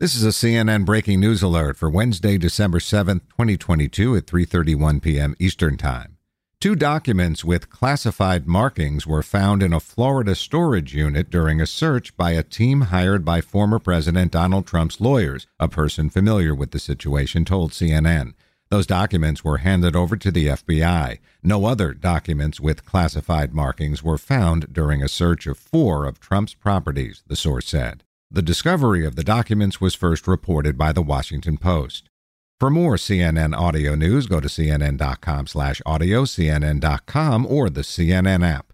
This is a CNN breaking news alert for Wednesday, December 7th, 2022 at 3:31 p.m. Eastern Time. Two documents with classified markings were found in a Florida storage unit during a search by a team hired by former President Donald Trump's lawyers, a person familiar with the situation told CNN. Those documents were handed over to the FBI. No other documents with classified markings were found during a search of four of Trump's properties, the source said. The discovery of the documents was first reported by the Washington Post. For more CNN audio news, go to cnn.com/audio, cnn.com, or the CNN app.